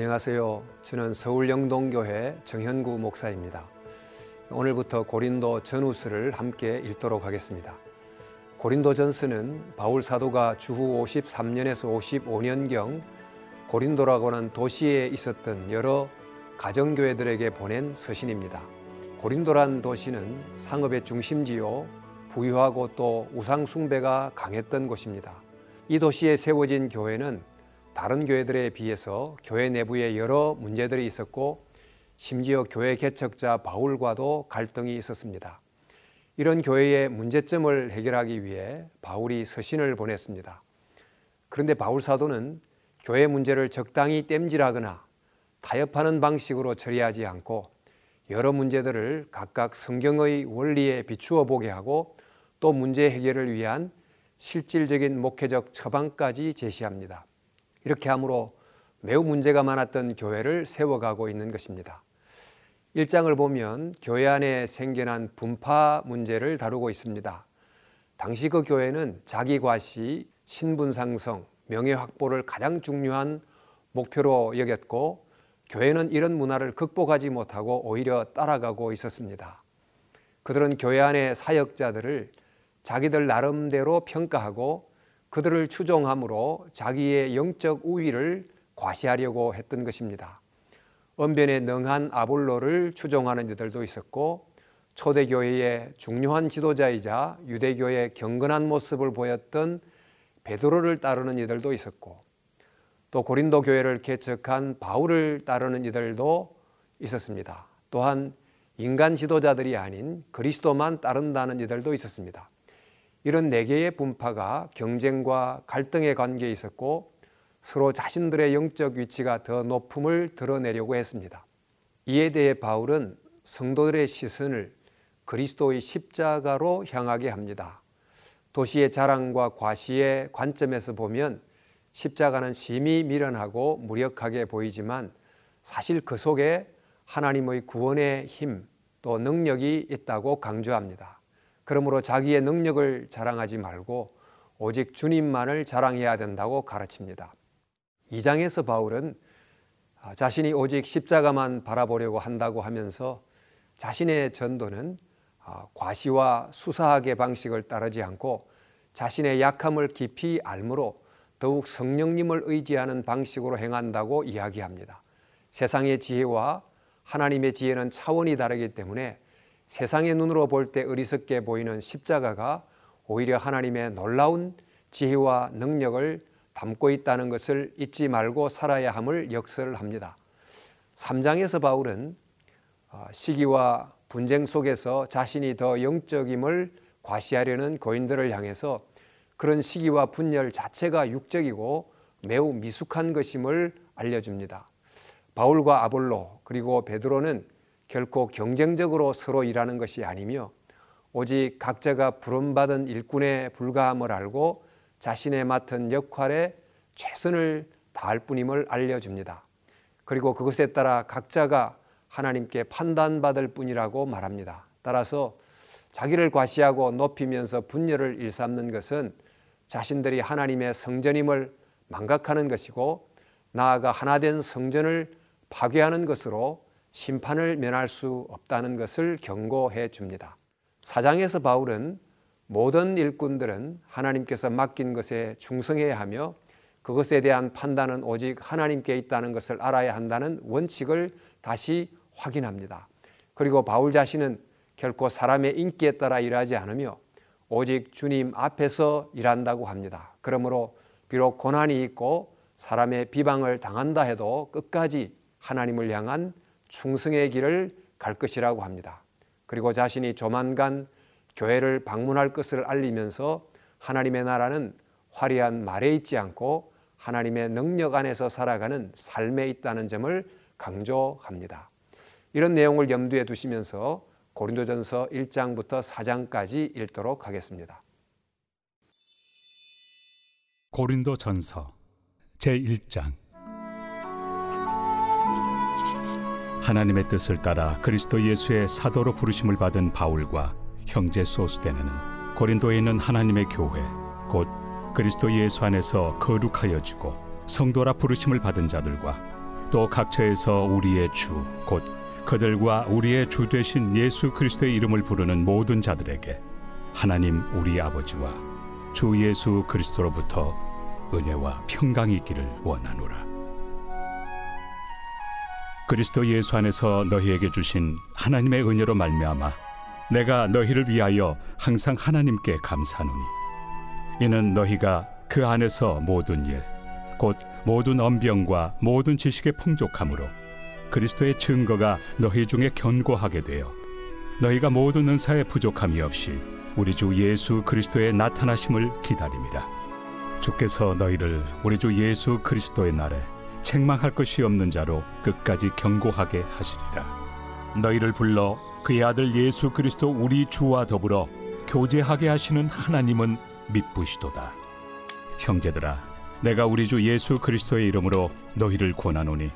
안녕하세요. 저는 서울 영동교회 정현구 목사입니다. 오늘부터 고린도 전후서를 함께 읽도록 하겠습니다. 고린도 전서는 바울 사도가 주후 53년에서 55년경 고린도라고 하는 도시에 있었던 여러 가정교회들에게 보낸 서신입니다. 고린도란 도시는 상업의 중심지요, 부유하고 또 우상숭배가 강했던 곳입니다. 이 도시에 세워진 교회는 다른 교회들에 비해서 교회 내부에 여러 문제들이 있었고 심지어 교회 개척자 바울과도 갈등이 있었습니다. 이런 교회의 문제점을 해결하기 위해 바울이 서신을 보냈습니다. 그런데 바울 사도는 교회 문제를 적당히 땜질하거나 타협하는 방식으로 처리하지 않고 여러 문제들을 각각 성경의 원리에 비추어 보게 하고 또 문제 해결을 위한 실질적인 목회적 처방까지 제시합니다. 이렇게 함으로 매우 문제가 많았던 교회를 세워가고 있는 것입니다. 1장을 보면 교회 안에 생겨난 분파 문제를 다루고 있습니다. 당시 그 교회는 자기 과시, 신분 상성, 명예 확보를 가장 중요한 목표로 여겼고 교회는 이런 문화를 극복하지 못하고 오히려 따라가고 있었습니다. 그들은 교회 안의 사역자들을 자기들 나름대로 평가하고 그들을 추종함으로 자기의 영적 우위를 과시하려고 했던 것입니다. 언변에 능한 아볼로를 추종하는 이들도 있었고 초대교회의 중요한 지도자이자 유대교의 경건한 모습을 보였던 베드로를 따르는 이들도 있었고 또 고린도 교회를 개척한 바울을 따르는 이들도 있었습니다. 또한 인간 지도자들이 아닌 그리스도만 따른다는 이들도 있었습니다. 이런 네 개의 분파가 경쟁과 갈등의 관계에 있었고 서로 자신들의 영적 위치가 더 높음을 드러내려고 했습니다. 이에 대해 바울은 성도들의 시선을 그리스도의 십자가로 향하게 합니다. 도시의 자랑과 과시의 관점에서 보면 십자가는 심히 미련하고 무력하게 보이지만 사실 그 속에 하나님의 구원의 힘 또 능력이 있다고 강조합니다. 그러므로 자기의 능력을 자랑하지 말고 오직 주님만을 자랑해야 된다고 가르칩니다. 2장에서 바울은 아, 자신이 오직 십자가만 바라보려고 한다고 하면서 자신의 전도는 아, 과시와 수사학의 방식을 따르지 않고 자신의 약함을 깊이 알므로 더욱 성령님을 의지하는 방식으로 행한다고 이야기합니다. 세상의 지혜와 하나님의 지혜는 차원이 다르기 때문에 세상의 눈으로 볼 때 어리석게 보이는 십자가가 오히려 하나님의 놀라운 지혜와 능력을 담고 있다는 것을 잊지 말고 살아야 함을 역설을 합니다. 3장에서 바울은 어, 시기와 분쟁 속에서 자신이 더 영적임을 과시하려는 고인들을 향해서 그런 시기와 분열 자체가 육적이고 매우 미숙한 것임을 알려줍니다. 바울과 아볼로 그리고 베드로는 결코 경쟁적으로 서로 일하는 것이 아니며 오직 각자가 부름받은 일꾼에 불과함을 알고 자신의 맡은 역할에 최선을 다할 뿐임을 알려줍니다. 그리고 그것에 따라 각자가 하나님께 판단받을 뿐이라고 말합니다. 따라서 자기를 과시하고 높이면서 분열을 일삼는 것은 자신들이 하나님의 성전임을 망각하는 것이고 나아가 하나된 성전을 파괴하는 것으로 심판을 면할 수 없다는 것을 경고해 줍니다. 사장에서 바울은 모든 일꾼들은 하나님께서 맡긴 것에 충성해야 하며 그것에 대한 판단은 오직 하나님께 있다는 것을 알아야 한다는 원칙을 다시 확인합니다. 그리고 바울 자신은 결코 사람의 인기에 따라 일하지 않으며 오직 주님 앞에서 일한다고 합니다. 그러므로 비록 고난이 있고 사람의 비방을 당한다 해도 끝까지 하나님을 향한 충성의 길을 갈 것이라고 합니다. 그리고 자신이 조만간 교회를 방문할 것을 알리면서 하나님의 나라는 화려한 말에 있지 않고 하나님의 능력 안에서 살아가는 삶에 있다는 점을 강조합니다. 이런 내용을 염두에 두시면서 고린도전서 1장부터 4장까지 읽도록 하겠습니다. 고린도전서 제 1장 하나님의 뜻을 따라 그리스도 예수의 사도로 부르심을 받은 바울과 형제 소스데네는 고린도에 있는 하나님의 교회 곧 그리스도 예수 안에서 거룩하여지고 성도라 부르심을 받은 자들과 또 각처에서 우리의 주 곧 그들과 우리의 주 되신 예수 그리스도의 이름을 부르는 모든 자들에게 하나님 우리 아버지와 주 예수 그리스도로부터 은혜와 평강이 있기를 원하노라. 그리스도 예수 안에서 너희에게 주신 하나님의 은혜로 말미암아 내가 너희를 위하여 항상 하나님께 감사하노니. 이는 너희가 그 안에서 모든 일 곧 모든 언병과 모든 지식의 풍족함으로 그리스도의 증거가 너희 중에 견고하게 되어 너희가 모든 은사에 부족함이 없이 우리 주 예수 그리스도의 나타나심을 기다림이라 주께서 너희를 우리 주 예수 그리스도의 날에 책망할 것이 없는 자로 끝까지 경고하게 하시리라. 너희를 불러 그의 아들 예수 그리스도 우리 주와 더불어 교제하게 하시는 하나님은 믿부시도다. 형제들아 내가 우리 주 예수 그리스도의 이름으로 너희를 권하노니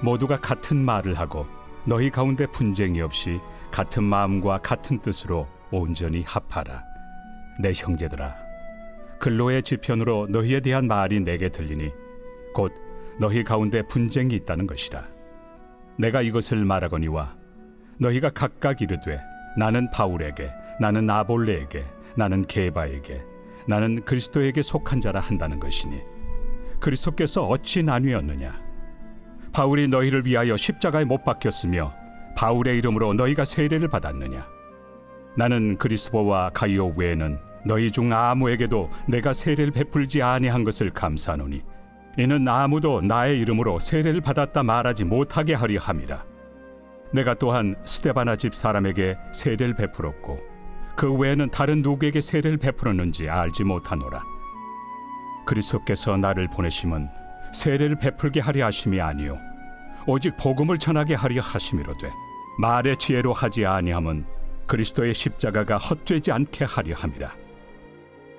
모두가 같은 말을 하고 너희 가운데 분쟁이 없이 같은 마음과 같은 뜻으로 온전히 합하라. 내 형제들아 근로의 지편으로 너희에 대한 말이 내게 들리니 곧 너희 가운데 분쟁이 있다는 것이라. 내가 이것을 말하거니와 너희가 각각 이르되 나는 바울에게 나는 아볼레에게 나는 게바에게 나는 그리스도에게 속한 자라 한다는 것이니 그리스도께서 어찌 나뉘었느냐? 바울이 너희를 위하여 십자가에 못 박혔으며 바울의 이름으로 너희가 세례를 받았느냐? 나는 그리스도와 가이오 외에는 너희 중 아무에게도 내가 세례를 베풀지 아니한 것을 감사하노니 이는 아무도 나의 이름으로 세례를 받았다 말하지 못하게 하려 함이라. 내가 또한 스테바나 집 사람에게 세례를 베풀었고 그 외에는 다른 누구에게 세례를 베풀었는지 알지 못하노라. 그리스도께서 나를 보내심은 세례를 베풀게 하려 하심이 아니요 오직 복음을 전하게 하려 하심이로되 말의 지혜로 하지 아니함은 그리스도의 십자가가 헛되지 않게 하려 함이라.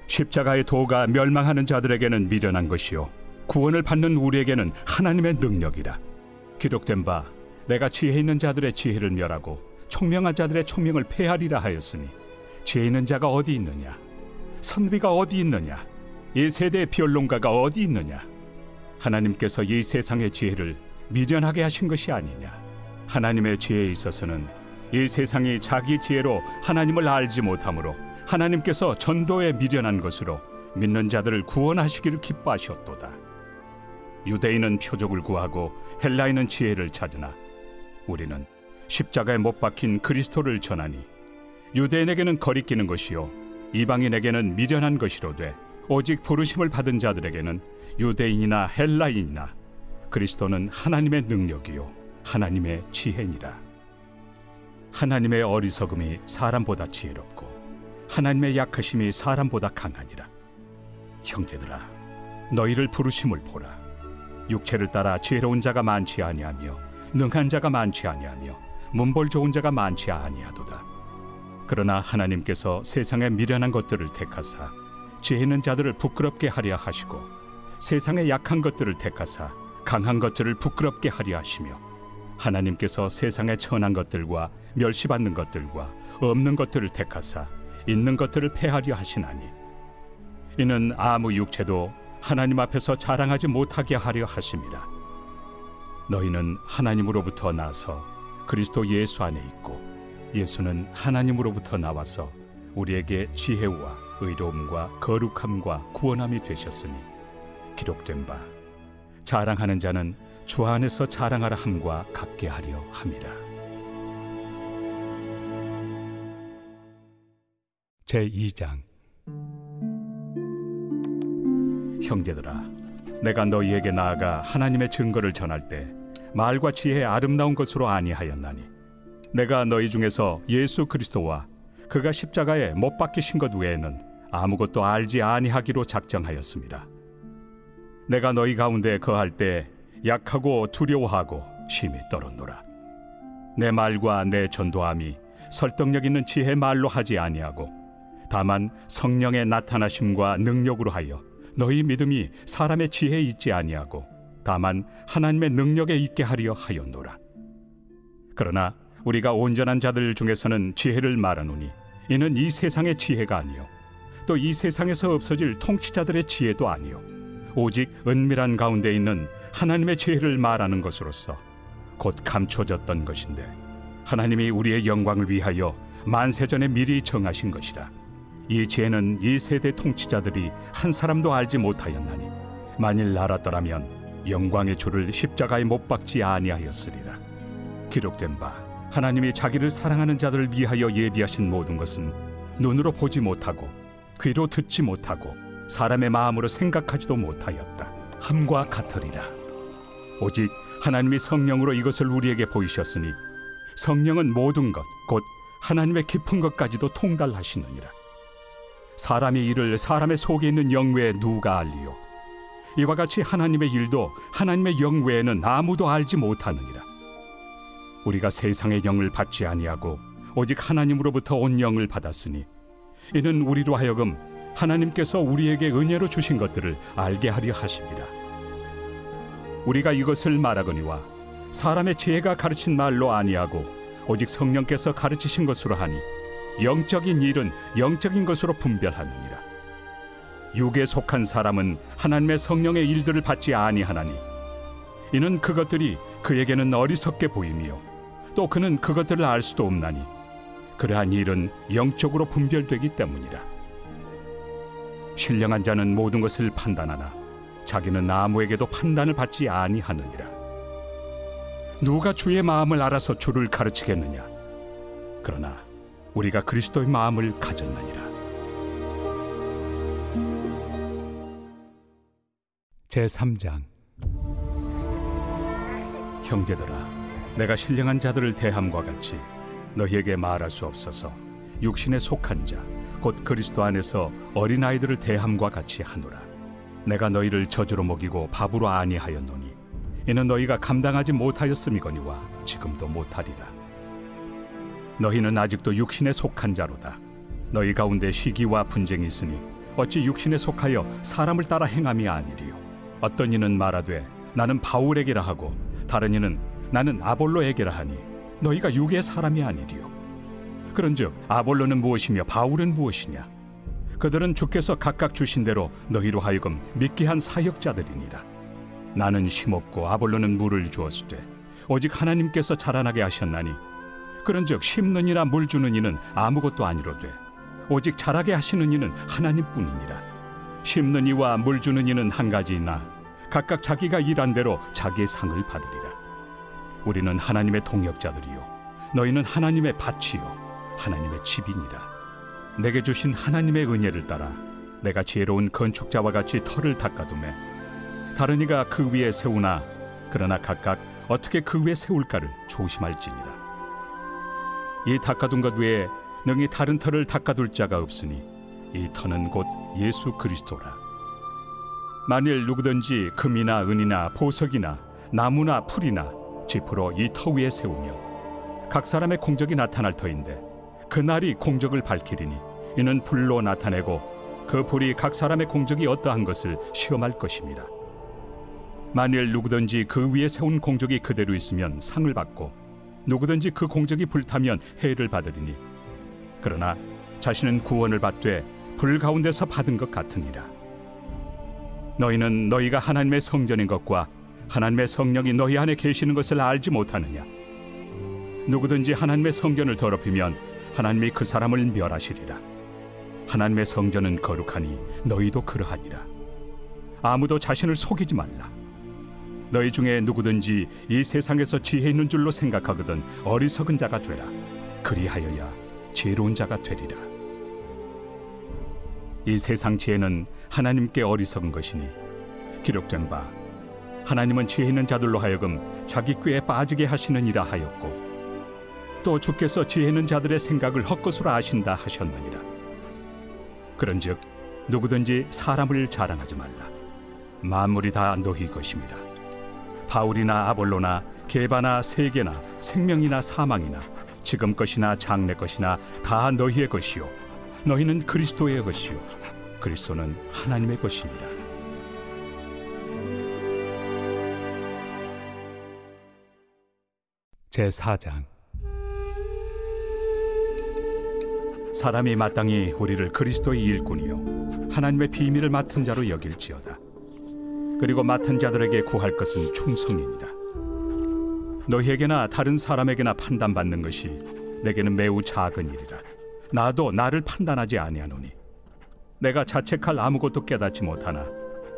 십자가의 도가 멸망하는 자들에게는 미련한 것이요 구원을 받는 우리에게는 하나님의 능력이라. 기록된 바 내가 지혜 있는 자들의 지혜를 멸하고 총명한 자들의 총명을 폐하리라 하였으니 지혜 있는 자가 어디 있느냐? 선비가 어디 있느냐? 이 세대의 변론가가 어디 있느냐? 하나님께서 이 세상의 지혜를 미련하게 하신 것이 아니냐? 하나님의 지혜에 있어서는 이 세상이 자기 지혜로 하나님을 알지 못하므로 하나님께서 전도에 미련한 것으로 믿는 자들을 구원하시기를 기뻐하셨도다 유대인은 표적을 구하고 헬라인은 지혜를 찾으나 우리는 십자가에 못 박힌 그리스도를 전하니 유대인에게는 거리끼는 것이요 이방인에게는 미련한 것이로되 오직 부르심을 받은 자들에게는 유대인이나 헬라인이나 그리스도는 하나님의 능력이요 하나님의 지혜니라. 하나님의 어리석음이 사람보다 지혜롭고 하나님의 약하심이 사람보다 강하니라. 형제들아 너희를 부르심을 보라 육체를 따라 지혜로운 자가 많지 아니하며 능한 자가 많지 아니하며 문벌 좋은 자가 많지 아니하도다. 그러나 하나님께서 세상에 미련한 것들을 택하사 지혜 있는 자들을 부끄럽게 하려 하시고 세상의 약한 것들을 택하사 강한 것들을 부끄럽게 하려 하시며 하나님께서 세상의 천한 것들과 멸시받는 것들과 없는 것들을 택하사 있는 것들을 폐하려 하시나니 이는 아무 육체도 하나님 앞에서 자랑하지 못하게 하려 하심이라 너희는 하나님으로부터 나서 그리스도 예수 안에 있고 예수는 하나님으로부터 나와서 우리에게 지혜와 의로움과 거룩함과 구원함이 되셨으니 기록된 바 자랑하는 자는 주 안에서 자랑하라 함과 같게 하려 함이라. 제 2장 형제들아 내가 너희에게 나아가 하나님의 증거를 전할 때 말과 지혜의 아름다운 것으로 아니하였나니 내가 너희 중에서 예수 그리스도와 그가 십자가에 못 박히신 것 외에는 아무것도 알지 아니하기로 작정하였습니다. 내가 너희 가운데 거할 때 약하고 두려워하고 심히 떨었노라. 내 말과 내 전도함이 설득력 있는 지혜 말로 하지 아니하고 다만 성령의 나타나심과 능력으로 하여 너희 믿음이 사람의 지혜에 있지 아니하고 다만 하나님의 능력에 있게 하려 하였노라. 그러나 우리가 온전한 자들 중에서는 지혜를 말하노니 이는 이 세상의 지혜가 아니요 또 이 세상에서 없어질 통치자들의 지혜도 아니요 오직 은밀한 가운데 있는 하나님의 지혜를 말하는 것으로서 곧 감춰졌던 것인데 하나님이 우리의 영광을 위하여 만세전에 미리 정하신 것이라 이 지혜는 이 세대 통치자들이 한 사람도 알지 못하였나니 만일 알았더라면 영광의 주를 십자가에 못 박지 아니하였으리라. 기록된 바 하나님이 자기를 사랑하는 자들을 위하여 예비하신 모든 것은 눈으로 보지 못하고 귀로 듣지 못하고 사람의 마음으로 생각하지도 못하였다. 함과 같으리라. 오직 하나님이 성령으로 이것을 우리에게 보이셨으니 성령은 모든 것 곧 하나님의 깊은 것까지도 통달하시느니라 사람의 일을 사람의 속에 있는 영 외에 누가 알리요 이와 같이 하나님의 일도 하나님의 영 외에는 아무도 알지 못하느니라 우리가 세상의 영을 받지 아니하고 오직 하나님으로부터 온 영을 받았으니 이는 우리로 하여금 하나님께서 우리에게 은혜로 주신 것들을 알게 하려 하십니다. 우리가 이것을 말하거니와 사람의 지혜가 가르친 말로 아니하고 오직 성령께서 가르치신 것으로 하니 영적인 일은 영적인 것으로 분별하느니라. 육에 속한 사람은 하나님의 성령의 일들을 받지 아니하나니 이는 그것들이 그에게는 어리석게 보이며 또 그는 그것들을 알 수도 없나니 그러한 일은 영적으로 분별되기 때문이라. 신령한 자는 모든 것을 판단하나 자기는 아무에게도 판단을 받지 아니하느니라. 누가 주의 마음을 알아서 주를 가르치겠느냐? 그러나 우리가 그리스도의 마음을 가졌느니라. 제 3장. 형제들아 내가 신령한 자들을 대함과 같이 너희에게 말할 수 없어서 육신에 속한 자 곧 그리스도 안에서 어린 아이들을 대함과 같이 하노라. 내가 너희를 저주로 먹이고 밥으로 아니하였노니 이는 너희가 감당하지 못하였음이거니와 지금도 못하리라 너희는 아직도 육신에 속한 자로다. 너희 가운데 시기와 분쟁이 있으니 어찌 육신에 속하여 사람을 따라 행함이 아니리요? 어떤 이는 말하되 나는 바울에게라 하고 다른 이는 나는 아볼로에게라 하니 너희가 육의 사람이 아니리요? 그런즉 아볼로는 무엇이며 바울은 무엇이냐? 그들은 주께서 각각 주신 대로 너희로 하여금 믿게 한 사역자들이니라. 나는 심었고 아볼로는 물을 주었으되 오직 하나님께서 자라나게 하셨나니 그런즉 심는 이나 물 주는 이는 아무것도 아니로되 오직 자라게 하시는 이는 하나님뿐이니라. 심는 이와 물 주는 이는 한 가지이나 각각 자기가 일한 대로 자기의 상을 받으리라. 우리는 하나님의 동역자들이요 너희는 하나님의 밭이요 하나님의 집이니라. 내게 주신 하나님의 은혜를 따라 내가 지혜로운 건축자와 같이 터를 닦아두매 다른 이가 그 위에 세우나 그러나 각각 어떻게 그 위에 세울까를 조심할지니라 이 닦아둔 것 외에 능히 다른 터를 닦아둘 자가 없으니 이 터는 곧 예수 그리스도라 만일 누구든지 금이나 은이나 보석이나 나무나 풀이나 지프로 이 터 위에 세우며 각 사람의 공적이 나타날 터인데 그날이 공적을 밝히리니 이는 불로 나타내고 그 불이 각 사람의 공적이 어떠한 것을 시험할 것입니다. 만일 누구든지 그 위에 세운 공적이 그대로 있으면 상을 받고 누구든지 그 공적이 불타면 해를 받으리니 그러나 자신은 구원을 받되 불 가운데서 받은 것 같으니라. 너희는 너희가 하나님의 성전인 것과 하나님의 성령이 너희 안에 계시는 것을 알지 못하느냐? 누구든지 하나님의 성전을 더럽히면 하나님이 그 사람을 멸하시리라. 하나님의 성전은 거룩하니 너희도 그러하니라. 아무도 자신을 속이지 말라. 너희 중에 누구든지 이 세상에서 지혜 있는 줄로 생각하거든 어리석은 자가 되라. 그리하여야 지혜로운 자가 되리라. 이 세상 지혜는 하나님께 어리석은 것이니 기록된 바 하나님은 지혜 있는 자들로 하여금 자기 꾀에 빠지게 하시느니라 하였고 또 주께서 지혜 있는 자들의 생각을 헛것으로 아신다 하셨느니라 그런즉 누구든지 사람을 자랑하지 말라 만물이 다 너희 것입니다 바울이나 아볼로나 개바나 세계나 생명이나 사망이나 지금 것이나 장래 것이나 다 너희의 것이요. 너희는 그리스도의 것이요. 그리스도는 하나님의 것이니라 제4장. 사람이 마땅히 우리를 그리스도의 일꾼이요. 하나님의 비밀을 맡은 자로 여길지어다 그리고 맡은 자들에게 구할 것은 충성이니라. 너희에게나 다른 사람에게나 판단받는 것이 내게는 매우 작은 일이라. 나도 나를 판단하지 아니하노니 내가 자책할 아무것도 깨닫지 못하나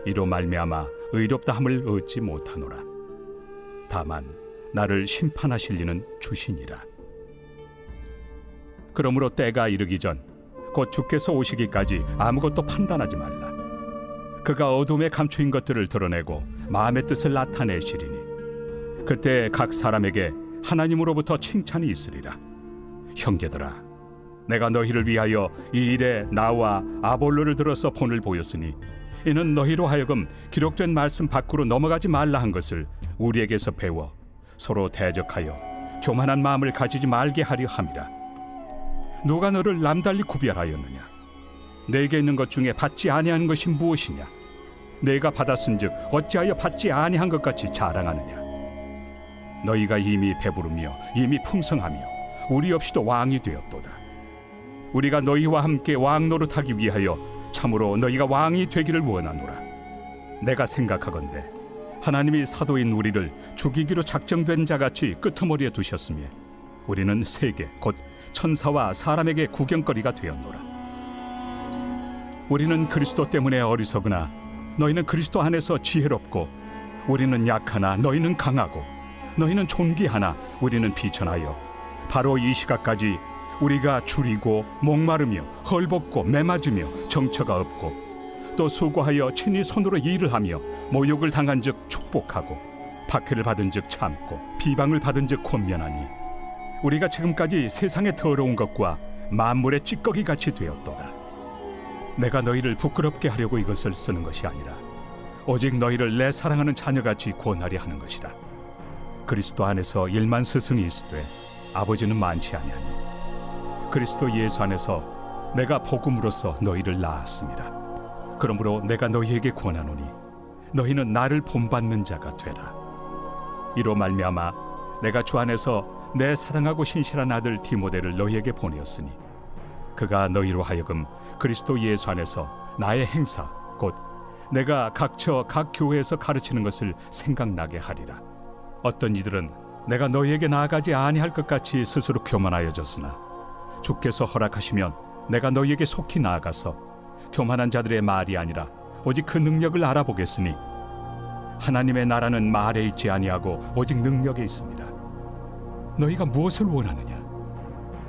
이로 말미암아 의롭다함을 얻지 못하노라. 다만 나를 심판하실 이는 주시니라. 그러므로 때가 이르기 전 곧 주께서 오시기까지 아무것도 판단하지 말라. 그가 어둠에 감추인 것들을 드러내고 마음의 뜻을 나타내시리니 그때 각 사람에게 하나님으로부터 칭찬이 있으리라. 형제들아, 내가 너희를 위하여 이 일에 나와 아볼로를 들어서 본을 보였으니 이는 너희로 하여금 기록된 말씀 밖으로 넘어가지 말라 한 것을 우리에게서 배워 서로 대적하여 교만한 마음을 가지지 말게 하려 함이라. 누가 너를 남달리 구별하였느냐 내게 있는 것 중에 받지 아니한 것이 무엇이냐? 내가 받았은즉 어찌하여 받지 아니한 것 같이 자랑하느냐? 너희가 이미 배부르며 이미 풍성하며 우리 없이도 왕이 되었도다. 우리가 너희와 함께 왕 노릇하기 위하여 참으로 너희가 왕이 되기를 원하노라. 내가 생각하건대 하나님이 사도인 우리를 죽이기로 작정된 자같이 끄트머리에 두셨으며 우리는 세계 곧 천사와 사람에게 구경거리가 되었노라. 우리는 그리스도 때문에 어리석으나 너희는 그리스도 안에서 지혜롭고 우리는 약하나 너희는 강하고 너희는 존귀하나 우리는 비천하여 바로 이 시각까지 우리가 줄이고 목마르며 헐벗고 매맞으며 정처가 없고 또 수고하여 친히 손으로 일을 하며 모욕을 당한 즉 축복하고 박해를 받은 즉 참고 비방을 받은 즉 권면하니 우리가 지금까지 세상의 더러운 것과 만물의 찌꺼기 같이 되었도다. 내가 너희를 부끄럽게 하려고 이것을 쓰는 것이 아니라 오직 너희를 내 사랑하는 자녀같이 권하려 하는 것이라. 그리스도 안에서 일만 스승이 있으되 아버지는 많지 아니하니 그리스도 예수 안에서 내가 복음으로써 너희를 낳았습니다. 그러므로 내가 너희에게 권하노니 너희는 나를 본받는 자가 되라. 이로 말미암아 내가 주 안에서 내 사랑하고 신실한 아들 디모데를 너희에게 보내었으니 그가 너희로 하여금 그리스도 예수 안에서 나의 행사 곧 내가 각처 각 교회에서 가르치는 것을 생각나게 하리라 어떤 이들은 내가 너희에게 나아가지 아니할 것 같이 스스로 교만하여졌으나 주께서 허락하시면 내가 너희에게 속히 나아가서 교만한 자들의 말이 아니라 오직 그 능력을 알아보겠으니 하나님의 나라는 말에 있지 아니하고 오직 능력에 있습니다. 너희가 무엇을 원하느냐?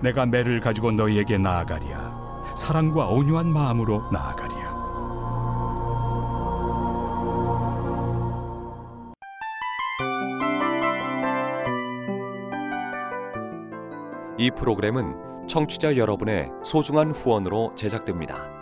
내가 매를 가지고 너희에게 나아가리야. 사랑과 온유한 마음으로 나아가리야. 이 프로그램은 청취자 여러분의 소중한 후원으로 제작됩니다.